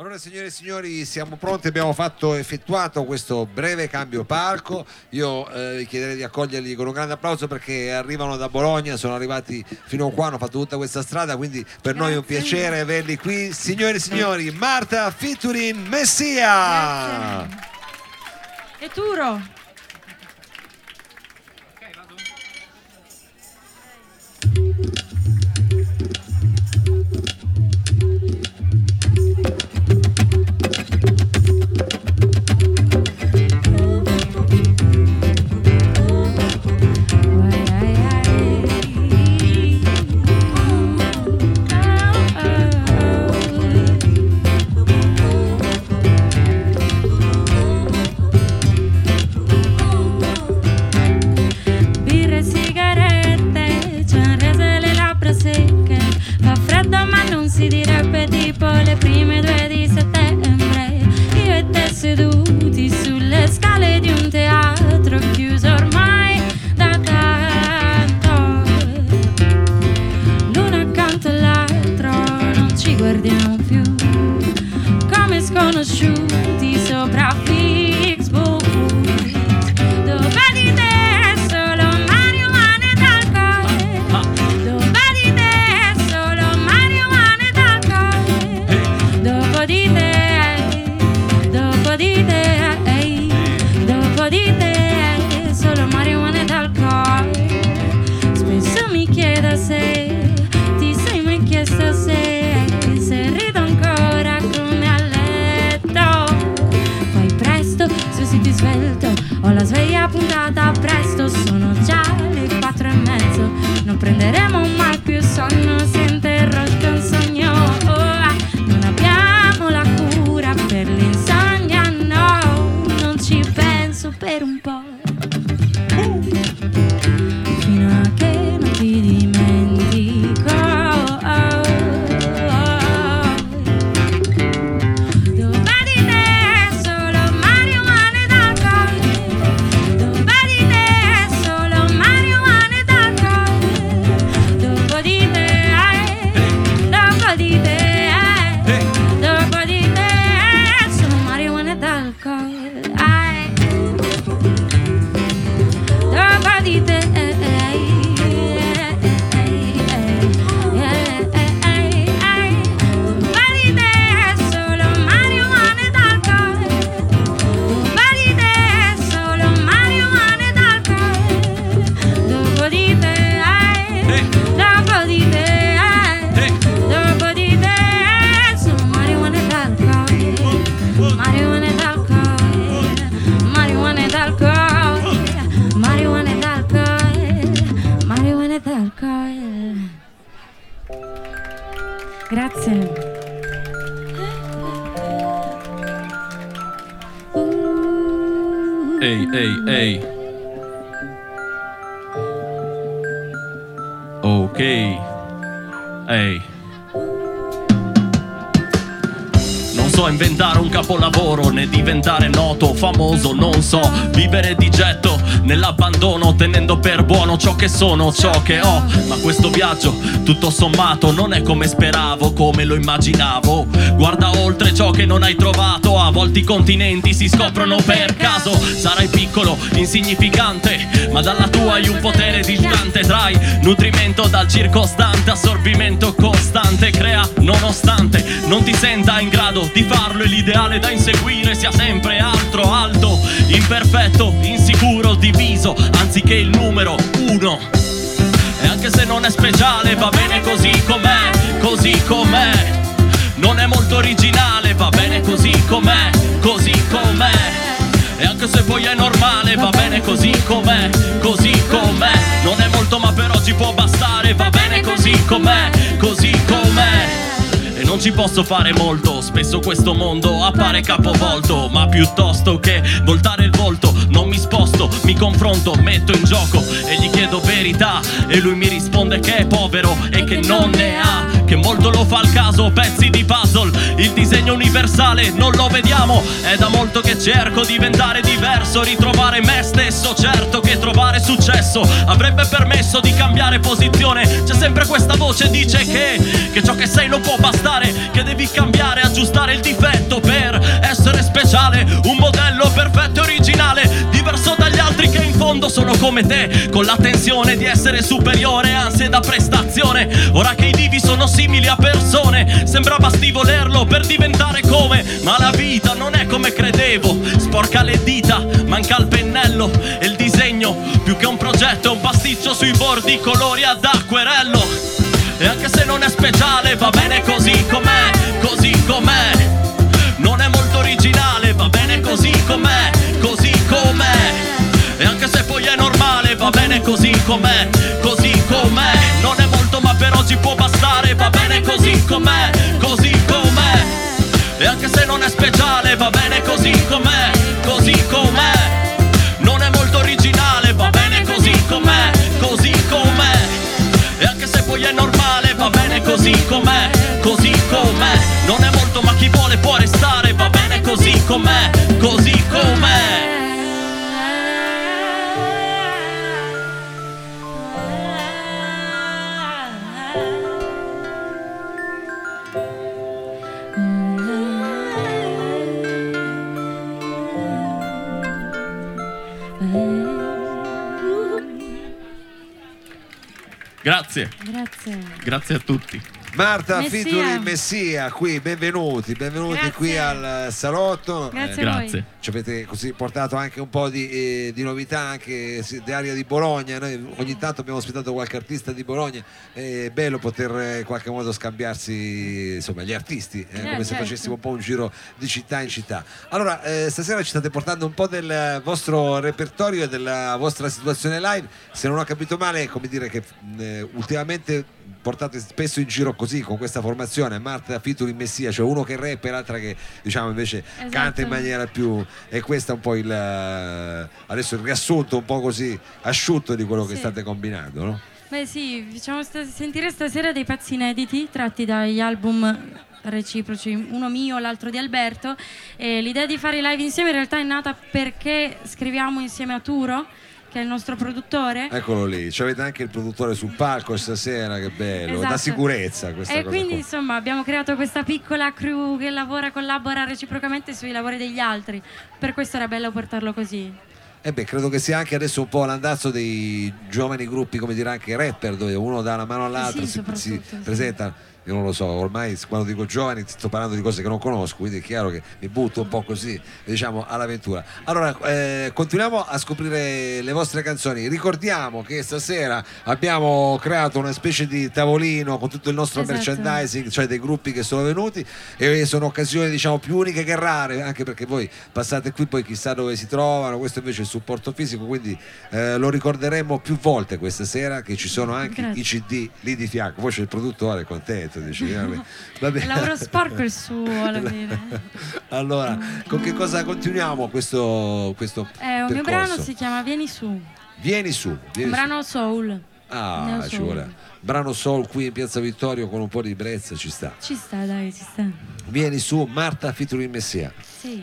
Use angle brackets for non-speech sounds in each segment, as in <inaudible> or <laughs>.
Allora signore e signori siamo pronti, abbiamo fatto, effettuato questo breve cambio palco, io eh, vi chiederei di accoglierli con un grande applauso perché arrivano da Bologna, sono arrivati fino a qua, hanno fatto tutta questa strada, quindi per noi è un piacere averli qui. Signore e signori, Marta Fiturin Messia! E Turo. So inventare un capolavoro né diventare noto, famoso, non so vivere di getto nell'abbandono tenendo per buono ciò che sono, ciò che ho. Ma questo viaggio, tutto sommato, non è come speravo, come lo immaginavo. Guarda oltre ciò che non hai trovato, a volte i continenti si scoprono per caso. Sarai piccolo, insignificante, ma dalla tua hai un potere distante. Trai nutrimento dal circostante, assorbimento costante, crea nonostante non ti senta in grado di farlo. E l'ideale da inseguire sia sempre altro, alto, imperfetto, insicuro, diviso, anziché il numero uno. E anche se non è speciale, va bene così com'è, così com'è. Non è molto originale, va bene così com'è, così com'è. E anche se poi è normale, va bene così com'è, così com'è. Non è molto, ma per oggi può bastare, va bene così com'è, così com'è. Non ci posso fare molto, spesso questo mondo appare capovolto, ma piuttosto che voltare il volto, non mi sposto, mi confronto, metto in gioco e gli chiedo verità. E lui mi risponde che è povero e che non ne ha. Che molto lo fa al caso, pezzi di puzzle, il disegno universale non lo vediamo, è da molto che cerco di diventare diverso, ritrovare me stesso, certo che trovare successo avrebbe permesso di cambiare posizione, c'è sempre questa voce dice che, che ciò che sei non può bastare, che devi cambiare, aggiustare il difetto per essere speciale, un modello perfetto e originale, diverso dagli altri che in fondo sono come te, con la tensione di essere superiore, ansie da prestazione, ora che i divi sono simili a persone, sembra basti volerlo per diventare come, ma la vita non è come credevo, sporca le dita, manca il pennello e il disegno, più che un progetto è un pasticcio sui bordi, colori ad acquerello. E anche se non è speciale, va bene così com'è, così com'è. Non è molto originale, va bene così com'è, così com'è. E anche se poi è normale, va bene così com'è, così com'è. Non è molto, ma per oggi può bastare, va bene così com'è, così com'è. E anche se non è speciale, va bene così com'è, così com'è. Non è molto originale, va bene così com'è, così com'è. E anche se poi è normale, va bene così com'è, così com'è. Non è molto, ma chi vuole può restare, va bene così com'è, Grazie, Grazie. grazie a tutti. Marta Messia. Fituri Messia qui, benvenuti, benvenuti Grazie. qui al salotto. Grazie Eh, a voi. Grazie. Ci avete così portato anche un po' di, eh, di novità anche sì, di Bologna noi ogni tanto abbiamo ospitato qualche artista di Bologna è bello poter eh, in qualche modo scambiarsi insomma gli artisti eh, Eh, come se certo. facessimo un po' un giro di città in città allora eh, stasera ci state portando un po' del vostro repertorio e della vostra situazione live se non ho capito male come dire che eh, ultimamente portate spesso in giro così con questa formazione Marta Fituri Messia cioè uno che rappa e l'altra che diciamo invece Esatto. canta in maniera più e questo è un po' il eh, adesso il riassunto un po' così asciutto di quello che Sì. state combinando no? Beh sì, facciamo sta- sentire stasera dei pezzi inediti tratti dagli album reciproci, uno mio, l'altro di Alberto. E l'idea di fare i live insieme in realtà è nata perché scriviamo insieme a Turo, che è il nostro produttore. eccolo lì ci avete anche il produttore sul palco stasera che bello Esatto. da sicurezza questa E quindi qua. insomma abbiamo creato questa piccola crew che lavora, collabora reciprocamente sui lavori degli altri. Per questo era bello portarlo così. Eh beh, credo che sia anche adesso un po' l'andazzo dei giovani gruppi, come dire anche rapper, dove uno dà la mano all'altro, Sì, si, si presenta. Io non lo so, ormai quando dico giovani sto parlando di cose che non conosco, quindi è chiaro che mi butto un po' così, diciamo, all'avventura. Allora, eh, continuiamo a scoprire le vostre canzoni. Ricordiamo che stasera abbiamo creato una specie di tavolino con tutto il nostro Esatto. merchandising, cioè dei gruppi che sono venuti e sono occasioni diciamo più uniche che rare, anche perché voi passate qui poi chissà dove si trovano, questo invece è il supporto fisico, quindi eh, lo ricorderemo più volte questa sera che ci sono anche Grazie. i CD lì di fianco, poi c'è il produttore contento, dice, vabbè, vabbè. Il lavoro sporco è il suo <laughs> alla fine. allora, con che cosa continuiamo questo, questo Eh, un mio brano si chiama Vieni su, Vieni su, vieni un su. brano soul. Ah, Neo ci soul. vuole. Brano Soul qui in Piazza Vittorio con un po' di brezza ci sta. Ci sta, dai, ci sta. Vieni su, Marta featuring Messia. Sì.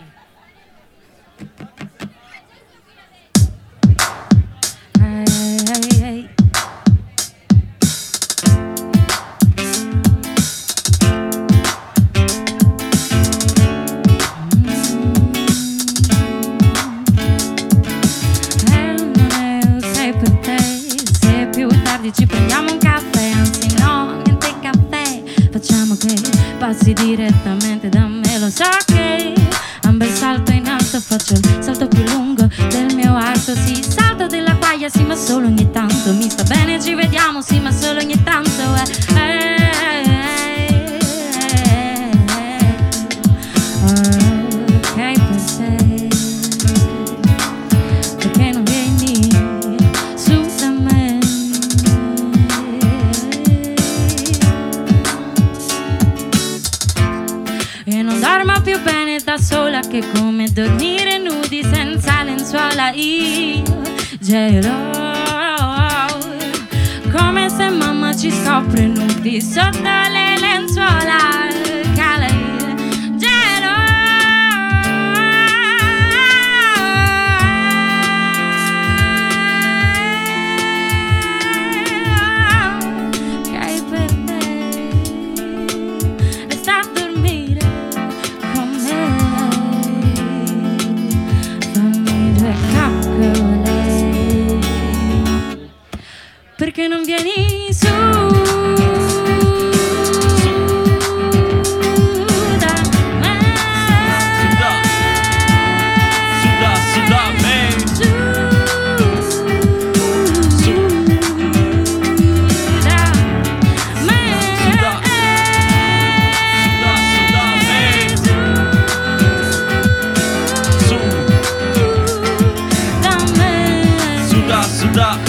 Passi direttamente ci scopre nubi sotto le lenzuola cala il gelo! Che per me? Resta a dormire con me. Fammi due coccole perché non vieni su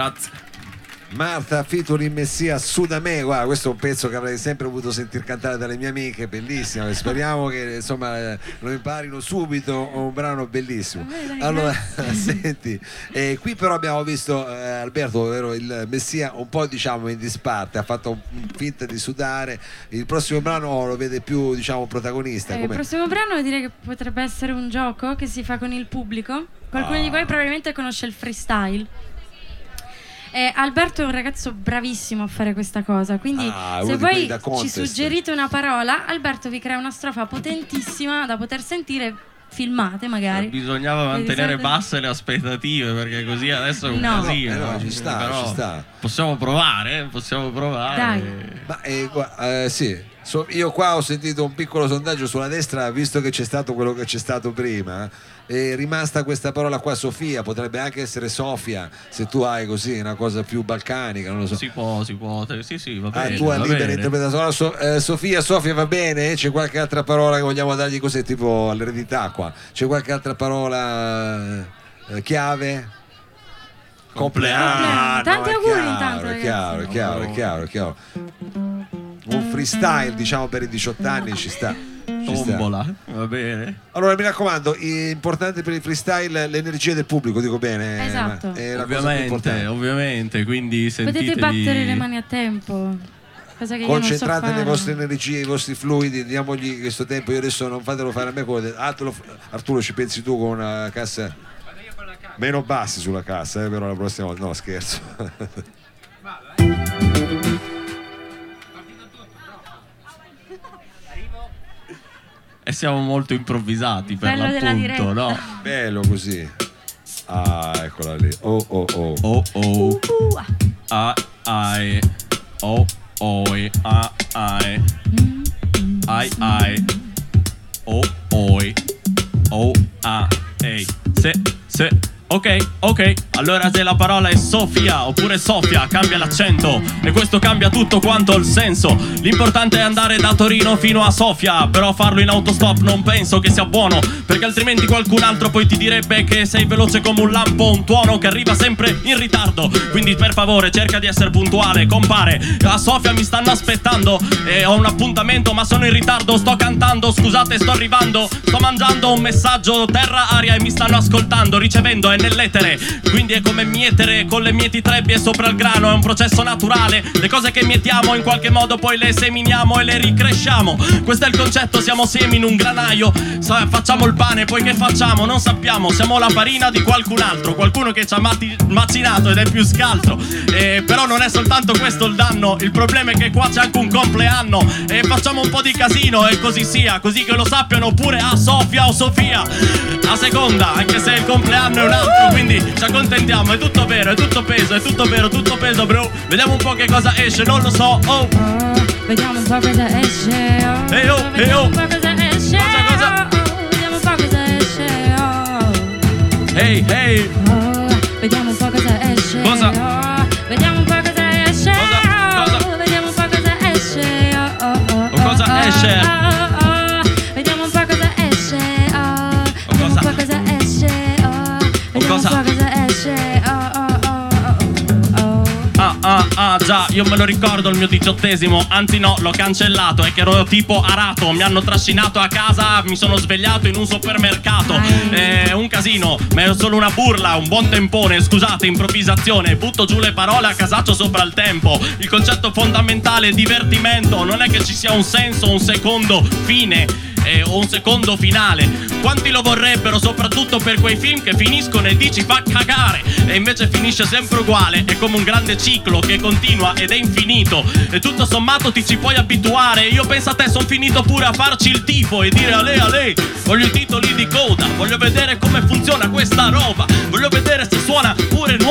Grazie. Marta featuring Messia su da me, guarda, questo è un pezzo che avrei sempre voluto sentir cantare dalle mie amiche, bellissimo. e Speriamo che insomma eh, lo imparino subito, un brano bellissimo. Allora, <laughs> senti, eh, qui però abbiamo visto eh, Alberto, ovvero il Messia, un po' diciamo in disparte, ha fatto finta di sudare. Il prossimo brano lo vede più diciamo protagonista. Eh, il prossimo brano direi che potrebbe essere un gioco che si fa con il pubblico. Qualcuno di voi probabilmente conosce il freestyle. Eh, Alberto è un ragazzo bravissimo a fare questa cosa, quindi Ah, se voi ci suggerite una parola, Alberto vi crea una strofa potentissima da poter sentire filmate magari. Bisognava Vedi mantenere basse le aspettative perché così adesso è un No. casino. Eh no, ci sta, Però ci sta. Possiamo provare, eh, possiamo provare. Dai. Ma eh, eh, sì, So- io qua ho sentito un piccolo sondaggio sulla destra, visto che c'è stato quello che c'è stato prima. È rimasta questa parola qua, Sofia, potrebbe anche essere Sofia, se tu hai così una cosa più balcanica, non lo so. Si può, si può. Sì, sì, va Ah, bene. tu hai va libera interpretazione. So- eh, Sofia, Sofia va bene? C'è qualche altra parola che vogliamo dargli così, tipo all'eredità qua? C'è qualche altra parola eh, chiave? Compleanno. Tanti è auguri chiaro, intanto, È chiaro, è chiaro, è chiaro, è chiaro. Un freestyle, diciamo, per i 18 anni ci sta. ci sta. Tombola, va bene. Allora mi raccomando, è importante per il freestyle l'energia del pubblico, dico bene. Esatto. ma È la cosa più Ovviamente, importante. ovviamente, quindi sentitevi... Potete battere le mani a tempo. Cosa che io non so Concentrate fare. le vostre energie, i vostri fluidi, diamogli questo tempo. Io adesso non fatelo fare a me lo f- Arturo, ci pensi tu con una cassa? Meno bassi sulla cassa, eh, però la prossima volta. No, scherzo. <laughs> E siamo molto improvvisati per Bello l'appunto, no? Bello così. Ah, eccola lì. Oh, oh, oh. Oh oh, Uh, ah. ai, oh e, ah, ai, ai, ai, oh oi, oh ah, ehi, se, se, ok, ok, allora se la parola è Sofia oppure Sofia, cambia l'accento e questo cambia tutto quanto il senso. L'importante è andare da Torino fino a Sofia, però farlo in autostop non penso che sia buono, perché altrimenti qualcun altro poi ti direbbe che sei veloce come un lampo, un tuono che arriva sempre in ritardo. Quindi per favore cerca di essere puntuale, compare. A Sofia mi stanno aspettando e ho un appuntamento, ma sono in ritardo, sto cantando, scusate, sto arrivando, sto mangiando un messaggio terra aria e mi stanno ascoltando, ricevendo è nell'etere. Quindi è come mietere con le mieti trebbie sopra il grano, è un processo naturale. Le cose che mietiamo in qualche modo poi le seminiamo e le ricresciamo. Questo è il concetto, siamo semi in un granaio. Sa- facciamo il pane, poi che facciamo? Non sappiamo, siamo la farina di qualcun altro, qualcuno che ci ha mati- macinato ed è più scaltro. Eh, però non è soltanto questo il danno, il problema è che qua c'è anche un compleanno e facciamo un po' di casino e così sia, così che lo sappiano pure a Sofia o Sofia. A seconda, anche se il compleanno è un altro, quindi ci accontentiamo, è tutto vero, è tutto peso, è tutto vero, tutto peso, bro. Vediamo un po' che cosa esce, non lo so. Oh, Oh, vediamo un po' cosa esce. Oh, Ehi, oh, vediamo ehi, oh. un po' cosa esce. Cosa, cosa? Oh, oh, vediamo un po' cosa esce. Oh, hey, hey. oh, vediamo un po' cosa esce. Cosa? Oh, vediamo un po' cosa esce. Cosa? Cosa? Oh, vediamo un po' cosa esce. Oh, oh, oh, Oh, cosa oh, esce? Oh, oh, oh. Io me lo ricordo il mio diciottesimo. Anzi, no, l'ho cancellato. È che ero tipo arato. Mi hanno trascinato a casa. Mi sono svegliato in un supermercato. È un casino, ma è solo una burla. Un buon tempone. Scusate, improvvisazione. Butto giù le parole a casaccio sopra il tempo. Il concetto fondamentale è divertimento. Non è che ci sia un senso, un secondo fine. Eh, un secondo finale. Quanti lo vorrebbero, soprattutto per quei film che finiscono e dici fa cagare. E invece finisce sempre uguale. È come un grande ciclo che continua ed è infinito. E tutto sommato ti ci puoi abituare. Io penso a te, sono finito pure a farci il tifo e dire a lei, a lei. Voglio i titoli di coda, voglio vedere come funziona questa roba. Voglio vedere se suona pure nuova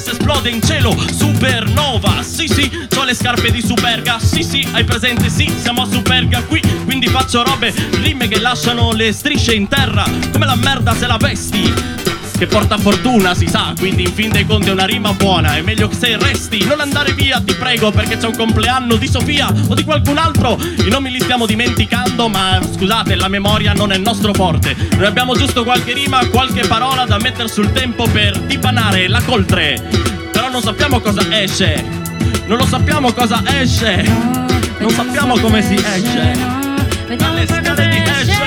oppure se esplode in cielo supernova. Sì, sì, ho le scarpe di Superga. Sì, sì, hai presente? Sì, siamo a Superga qui. Quindi faccio robe, rime che lasciano le strisce in terra. Come la merda se la vesti. Che porta fortuna, si sa, quindi in fin dei conti è una rima buona. È meglio che se resti, non andare via, ti prego, perché c'è un compleanno di Sofia o di qualcun altro. I nomi li stiamo dimenticando, ma scusate, la memoria non è il nostro forte. Noi abbiamo giusto qualche rima, qualche parola da mettere sul tempo per dipanare la coltre. Però non sappiamo cosa esce. Non lo sappiamo cosa esce. Non sappiamo come si esce. Dalle scale di esce.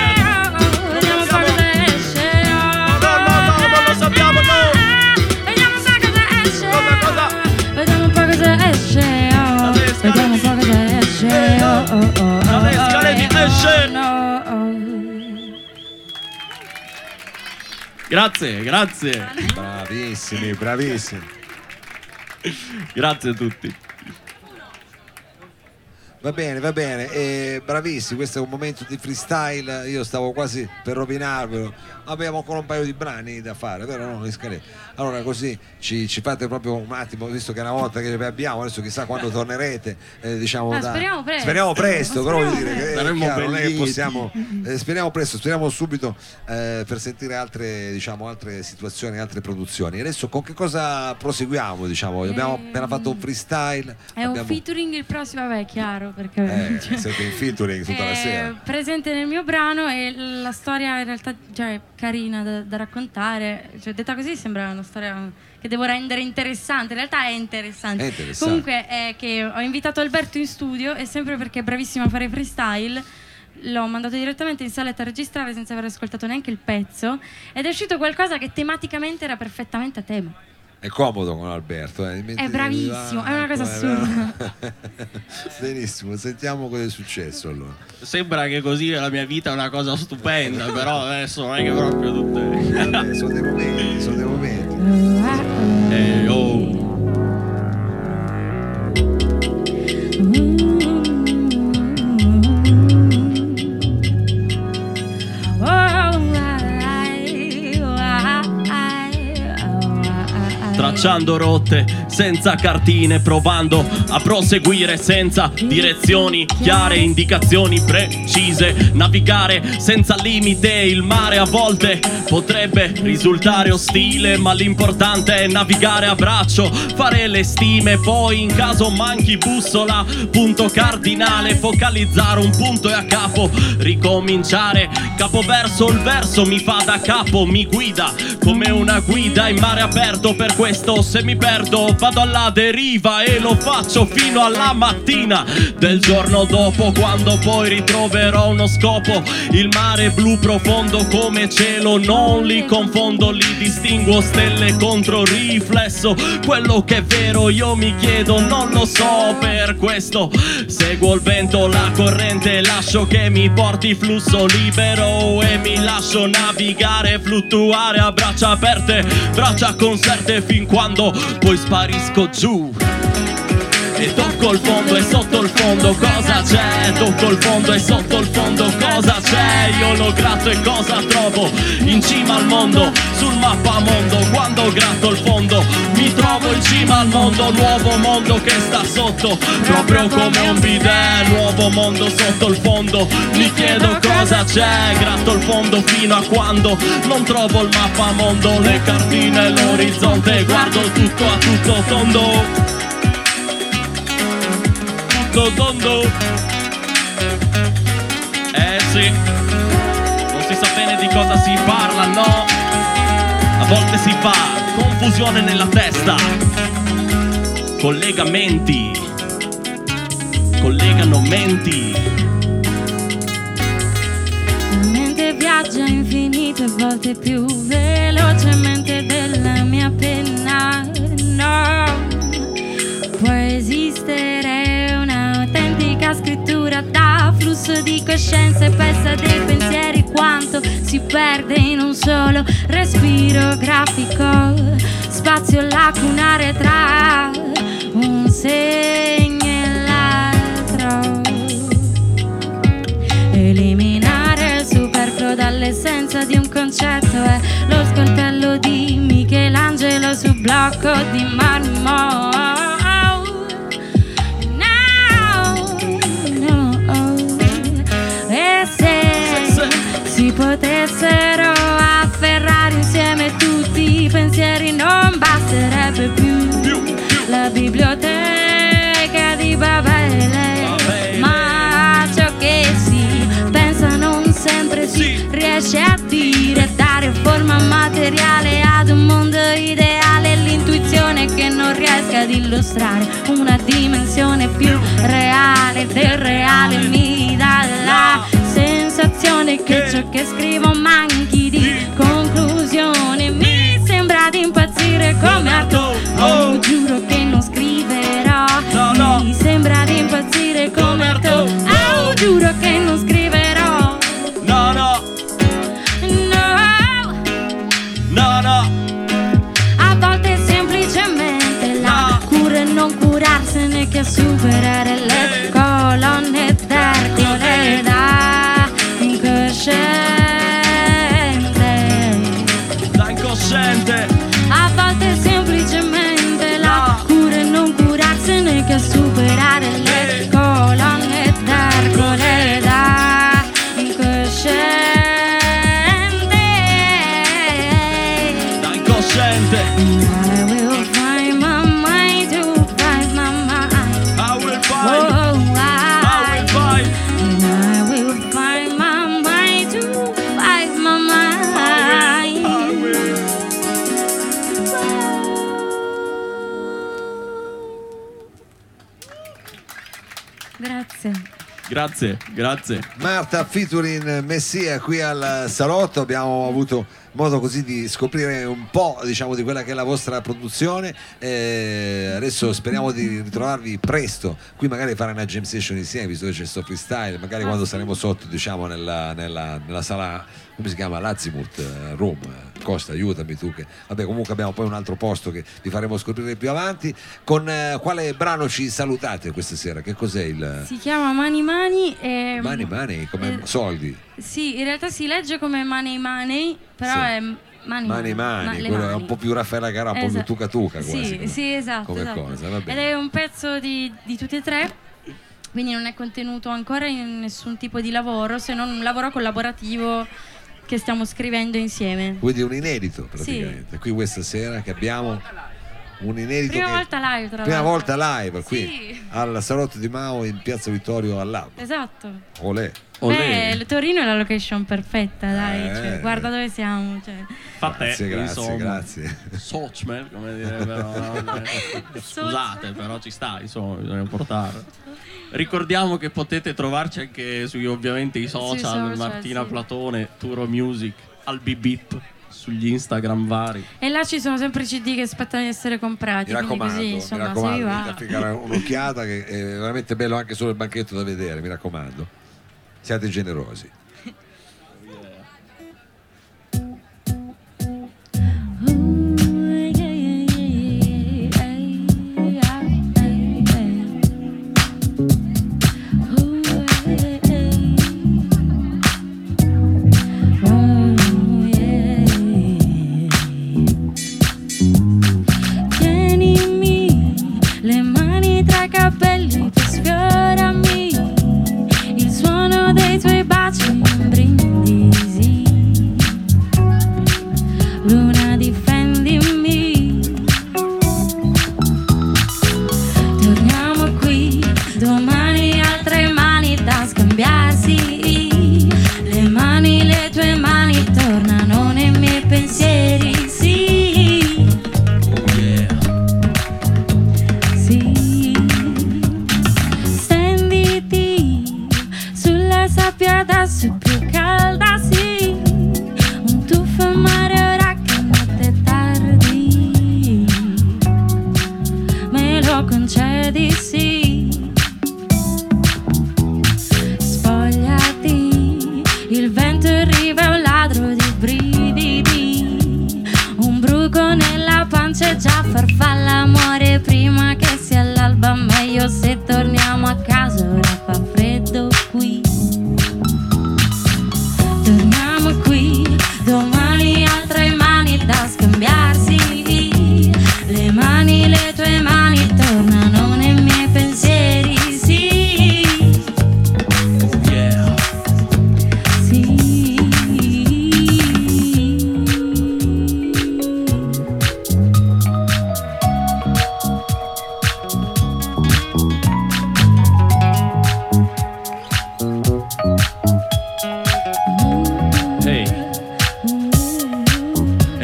Grazie, grazie. Bravissimi, bravissimi. Grazie a tutti. Va bene, va bene, eh, bravissimi, questo è un momento di freestyle, io stavo quasi per rovinarvelo, abbiamo ancora un paio di brani da fare, vero no? Allora così ci, ci fate proprio un attimo, visto che è una volta che vi abbiamo, adesso chissà quando tornerete, eh, diciamo Ah, da- speriamo presto. Speriamo presto, però voglio Speriamo dire che è chiaro, non è che possiamo, eh, speriamo presto, speriamo subito eh, per sentire altre, diciamo, altre situazioni, altre produzioni. Adesso con che cosa proseguiamo? Diciamo? Abbiamo Ehm, appena fatto un freestyle. È un abbiamo- featuring il prossimo, vabbè, è chiaro perché eh, <laughs> cioè, siete in featuring tutta la è sera. presente nel mio brano e la storia in realtà cioè, è carina da, da raccontare. Cioè, detta così sembra una storia che devo rendere interessante. In realtà è interessante. È interessante. Comunque è che ho invitato Alberto in studio e sempre perché è bravissimo a fare freestyle. L'ho mandato direttamente in saletta a registrare senza aver ascoltato neanche il pezzo ed è uscito qualcosa che tematicamente era perfettamente a tema. È comodo con Alberto. eh, È bravissimo, è una cosa assurda. <laughs> Benissimo, sentiamo cosa è successo allora. Sembra che così la mia vita è una cosa stupenda, però adesso non è che proprio tutte. Sono dei momenti, sono dei momenti. Eh, oh. Tracciando rotte senza cartine, provando a proseguire senza direzioni chiare, indicazioni precise. Navigare senza limite, il mare a volte potrebbe risultare ostile, ma l'importante è navigare a braccio, fare le stime, poi in caso manchi bussola, punto cardinale, focalizzare un punto e a capo, ricominciare, capoverso. Il verso mi fa da capo, mi guida come una guida in mare aperto, per questo se mi perdo vado alla deriva e lo faccio fino alla mattina. Del giorno dopo, quando poi ritroverò uno scopo, il mare blu profondo come cielo, non li confondo, li distinguo stelle contro riflesso, quello che è vero io mi chiedo, non lo so per questo, seguo il vento, la corrente, lascio che mi porti flusso libero e mi lascio navigare, fluttuare a braccia aperte, braccia conserte fin quando poi sparisco giù. Tocco il fondo e sotto il fondo cosa c'è? Tocco il fondo e sotto il fondo cosa c'è? io lo gratto e cosa trovo? In cima al mondo, sul mappamondo Quando gratto il fondo mi trovo in cima al mondo Nuovo mondo che sta sotto Proprio come un bidet Nuovo mondo sotto il fondo Mi chiedo cosa c'è Gratto il fondo fino a quando Non trovo il mappamondo Le cartine, l'orizzonte Guardo tutto a tutto tondo Tutto tondo Eh sì. Non si sa bene di cosa si parla, no. A volte si fa confusione nella testa. Collegamenti Collegano menti. La mente viaggia infinite volte più velocemente della mia penna. No, può esistere scrittura da flusso di coscienze, pezza dei pensieri, quanto si perde in un solo respiro grafico, spazio lacunare tra un segno e l'altro. Eliminare il superfluo dall'essenza di un concetto è lo scoltello di Michelangelo su blocco di marmo. Ad illustrare una dimensione più reale del reale. Mi dà la sensazione che ciò che scrivo manchi di conclusione, mi sembra di impazzire come Arto, oh, giuro che superaré. Grazie, grazie. Marta featuring Messia qui al salotto. Abbiamo avuto modo così di scoprire un po' diciamo di quella che è la vostra produzione. Eh, adesso speriamo di ritrovarvi presto qui magari fare una jam session insieme visto che c'è sto freestyle magari quando saremo sotto diciamo nella, nella- nella sala come si chiama l'Azimut eh, Room Costa aiutami tu che vabbè comunque abbiamo poi un altro posto che vi faremo scoprire più avanti con eh, quale brano ci salutate questa sera che cos'è il Si chiama Mani Mani e... Mani Mani come eh, soldi Sì, in realtà si legge come Money Money, però Sì. è Mani Mani Ma- Mani, le quello è mani. un po' più Raffaella Carà, un po' più Esatto. Tuca Tuca quasi. Sì, come- sì, esatto. come esatto. cosa. Ed è un pezzo di, di tutti e tre, quindi non è contenuto ancora in nessun tipo di lavoro, se non un lavoro collaborativo che stiamo scrivendo insieme. Quindi un inedito praticamente. Qui questa sera che abbiamo un inedito. Prima che- volta live, tra Prima volta live qui Sì. al Salotto di Mao in Piazza Vittorio al Lab. Esatto. Olè. Olè. Beh, Torino è la location perfetta, dai. Eh. cioè, guarda dove siamo. Cioè. Fate, Grazie, grazie, insomma. grazie. Sochmer, come direbbero. no? <laughs> Scusate, però ci sta, insomma, bisogna portare. Ricordiamo che potete trovarci anche su ovviamente i social, social, Martina sì. Platone, Turo Music, Albi Bip, sugli Instagram vari. E là ci sono sempre i CD che aspettano di essere comprati. Mi raccomando, così, mi insomma, se raccomando, vi venite va. un'occhiata che è veramente bello anche solo il banchetto da vedere, mi raccomando. Siate generosi. Me lo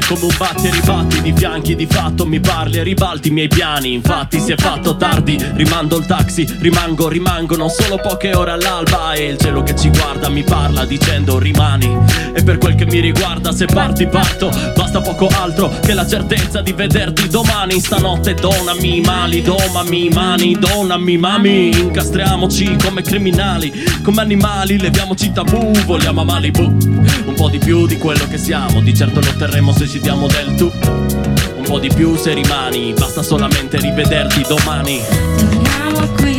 come un batti e ribatti di fianchi di fatto Mi parli e ribalti i miei piani. Infatti si è fatto tardi Rimando il taxi, rimango, rimangono Solo poche ore all'alba E il cielo che ci guarda mi parla dicendo rimani E per quel che mi riguarda se parti parto. Basta poco altro che la certezza di vederti domani. Stanotte donami i mali, domami i mani Donami mami, incastriamoci come criminali Come animali, leviamoci tabù Vogliamo a Malibu po' di più di quello che siamo. Di certo lo otterremo se ci diamo del tu. Un po' di più se rimani Basta solamente rivederti domani. Torniamo qui,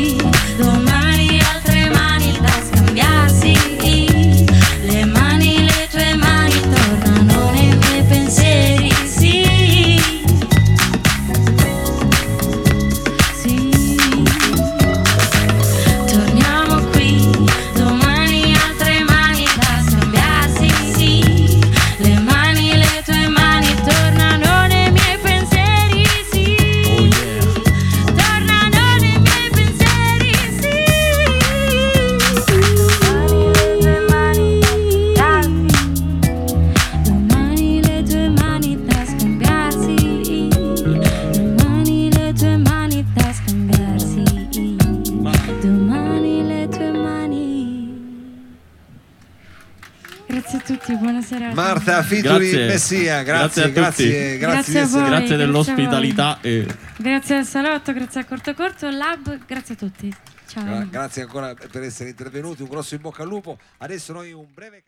Marta Fituri Grazie. Messia, Grazie grazie, a grazie, tutti. grazie, Grazie. Grazie grazie a dell'ospitalità e Grazie al salotto, grazie a Corto Corto, Lab, grazie a tutti. Ciao. Gra- Grazie ancora per essere intervenuti, un grosso in bocca al lupo. Adesso noi un breve.